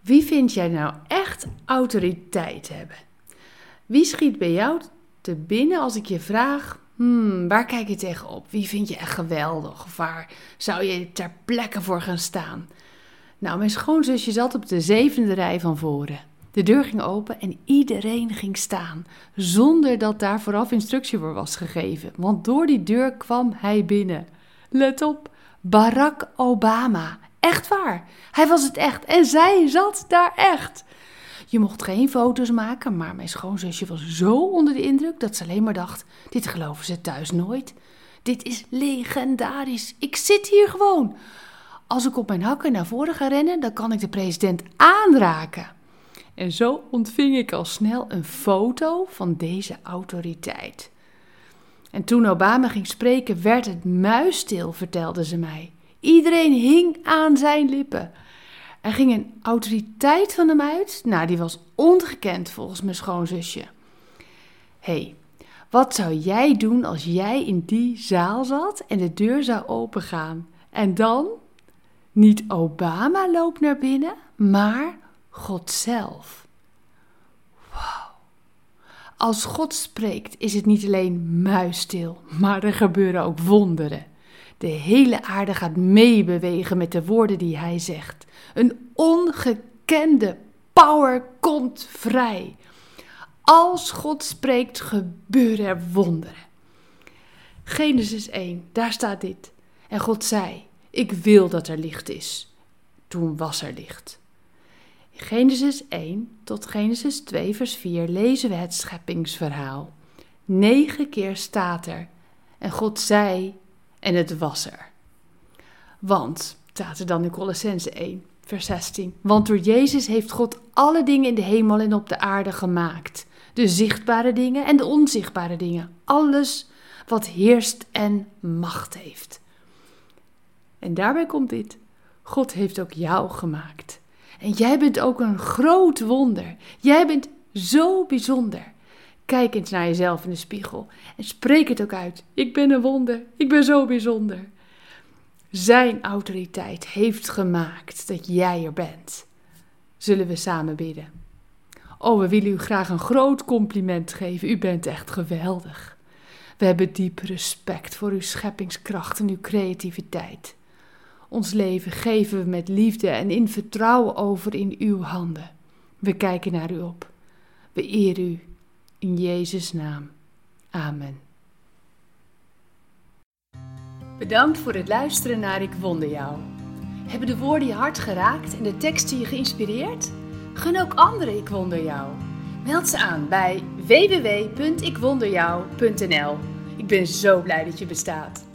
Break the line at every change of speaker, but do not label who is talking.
Wie vind jij nou echt autoriteit hebben? Wie schiet bij jou te binnen als ik je vraag: hmm, waar kijk je tegenop? Wie vind je echt geweldig? Of waar zou je ter plekke voor gaan staan? Nou, mijn schoonzusje zat op de zevende rij van voren. De deur ging open en iedereen ging staan, zonder dat daar vooraf instructie voor was gegeven, want door die deur kwam hij binnen. Let op, Barack Obama. Echt waar, hij was het echt en zij zat daar echt. Je mocht geen foto's maken, maar mijn schoonzusje was zo onder de indruk dat ze alleen maar dacht: dit geloven ze thuis nooit. Dit is legendarisch. Ik zit hier gewoon. Als ik op mijn hakken naar voren ga rennen, dan kan ik de president aanraken. En zo ontving ik al snel een foto van deze autoriteit. En toen Obama ging spreken, werd het muisstil, vertelde ze mij. Iedereen hing aan zijn lippen. Er ging een autoriteit van hem uit. Nou, die was ongekend volgens mijn schoonzusje. Hé, hey, wat zou jij doen als jij in die zaal zat en de deur zou opengaan? En dan? Niet Obama loopt naar binnen, maar God zelf. Wow. Als God spreekt, is het niet alleen muisstil, maar er gebeuren ook wonderen. De hele aarde gaat meebewegen met de woorden die hij zegt. Een ongekende power komt vrij. Als God spreekt, gebeuren er wonderen. Genesis 1, daar staat dit. En God zei: Ik wil dat er licht is. Toen was er licht. Genesis 1 tot Genesis 2, vers 4 lezen we het scheppingsverhaal. Negen keer staat er: En God zei, en het was er. Want, staat er dan in Colossense 1, vers 16. Want door Jezus heeft God alle dingen in de hemel en op de aarde gemaakt. De zichtbare dingen en de onzichtbare dingen. Alles wat heerst en macht heeft. En daarbij komt dit. God heeft ook jou gemaakt. En jij bent ook een groot wonder. Jij bent zo bijzonder. Kijk eens naar jezelf in de spiegel en spreek het ook uit. Ik ben een wonder. Ik ben zo bijzonder. Zijn autoriteit heeft gemaakt dat jij er bent. Zullen we samen bidden? Oh, we willen u graag een groot compliment geven. U bent echt geweldig. We hebben diep respect voor uw scheppingskracht en uw creativiteit. Ons leven geven we met liefde en in vertrouwen over in uw handen. We kijken naar u op. We eer u in Jezus' naam. Amen. Bedankt voor het luisteren naar Ik Wonder Jou. Hebben de woorden je hart geraakt en de teksten je geïnspireerd? Gun ook anderen Ik Wonder Jou. Meld ze aan bij www.ikwonderjou.nl. Ik ben zo blij dat je bestaat.